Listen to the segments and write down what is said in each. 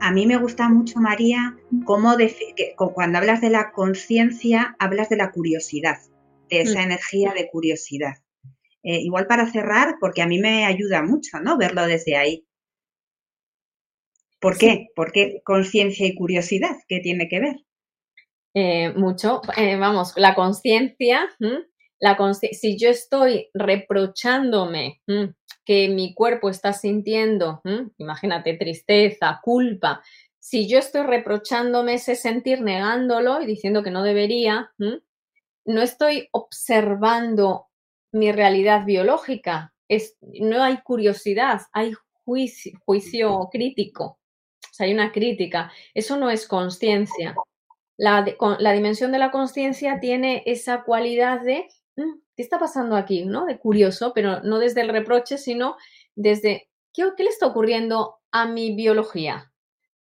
a mí me gusta mucho, María, cómo cuando hablas de la conciencia, hablas de la curiosidad, de esa mm. energía de curiosidad. Eh, igual para cerrar, porque a mí me ayuda mucho, ¿no? Verlo desde ahí. ¿Por qué? ¿Por qué conciencia y curiosidad? ¿Qué tiene que ver? Eh, mucho, eh, vamos, la conciencia, la si yo estoy reprochándome que mi cuerpo está sintiendo, imagínate, tristeza, culpa, si yo estoy reprochándome ese sentir, negándolo y diciendo que no debería, no estoy observando mi realidad biológica, es, no hay curiosidad, hay juicio, juicio crítico, o sea, hay una crítica, eso no es conciencia. La, la, dimensión de la conciencia tiene esa cualidad de ¿qué está pasando aquí? ¿no? De curioso, pero no desde el reproche, sino desde, ¿qué, ¿qué, le está ocurriendo a mi biología?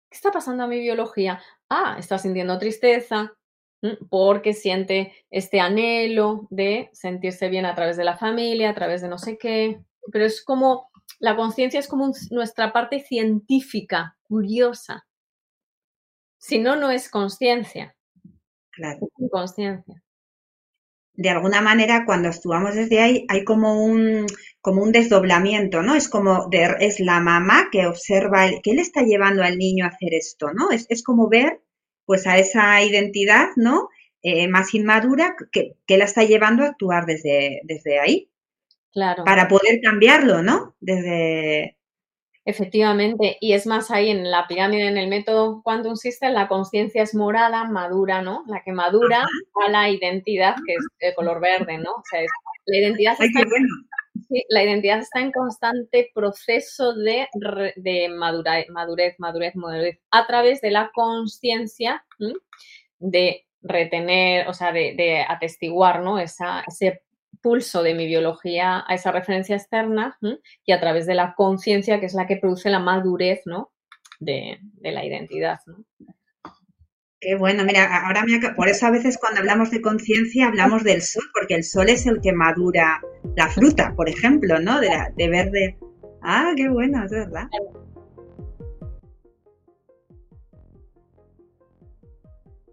¿Qué está pasando a mi biología? Ah, está sintiendo tristeza mm, porque siente este anhelo de sentirse bien a través de la familia, a través de no sé qué, pero es como, la conciencia es como nuestra parte científica, curiosa. Si no, no es conciencia. Claro. Conciencia de alguna manera cuando actuamos desde ahí hay como un, como un desdoblamiento, ¿no? Es como de, es la mamá que observa, el, ¿qué le está llevando al niño a hacer esto, ¿no? Es, es como ver pues a esa identidad, ¿no? Eh, más inmadura que, que, la está llevando a actuar desde, desde ahí. Claro. Para poder cambiarlo, ¿no? Desde, Efectivamente, y es más ahí en la pirámide, en el método Quantum System, la conciencia es morada, madura, ¿no? La que madura a la identidad, que es de color verde, ¿no? O sea, la, identidad está, la identidad está en constante proceso de, de madurez, madurez, madurez, madurez, a través de la conciencia de retener, o sea, de, de atestiguar, ¿no? Esa, ese pulso de mi biología a esa referencia externa y a través de la conciencia, que es la que produce la madurez ¿no? de, la identidad. Qué bueno, mira, ahora me por eso a veces cuando hablamos de conciencia hablamos del sol, porque el sol es el que madura la fruta, por ejemplo, ¿no? De, de verde. Ah, qué bueno, es verdad.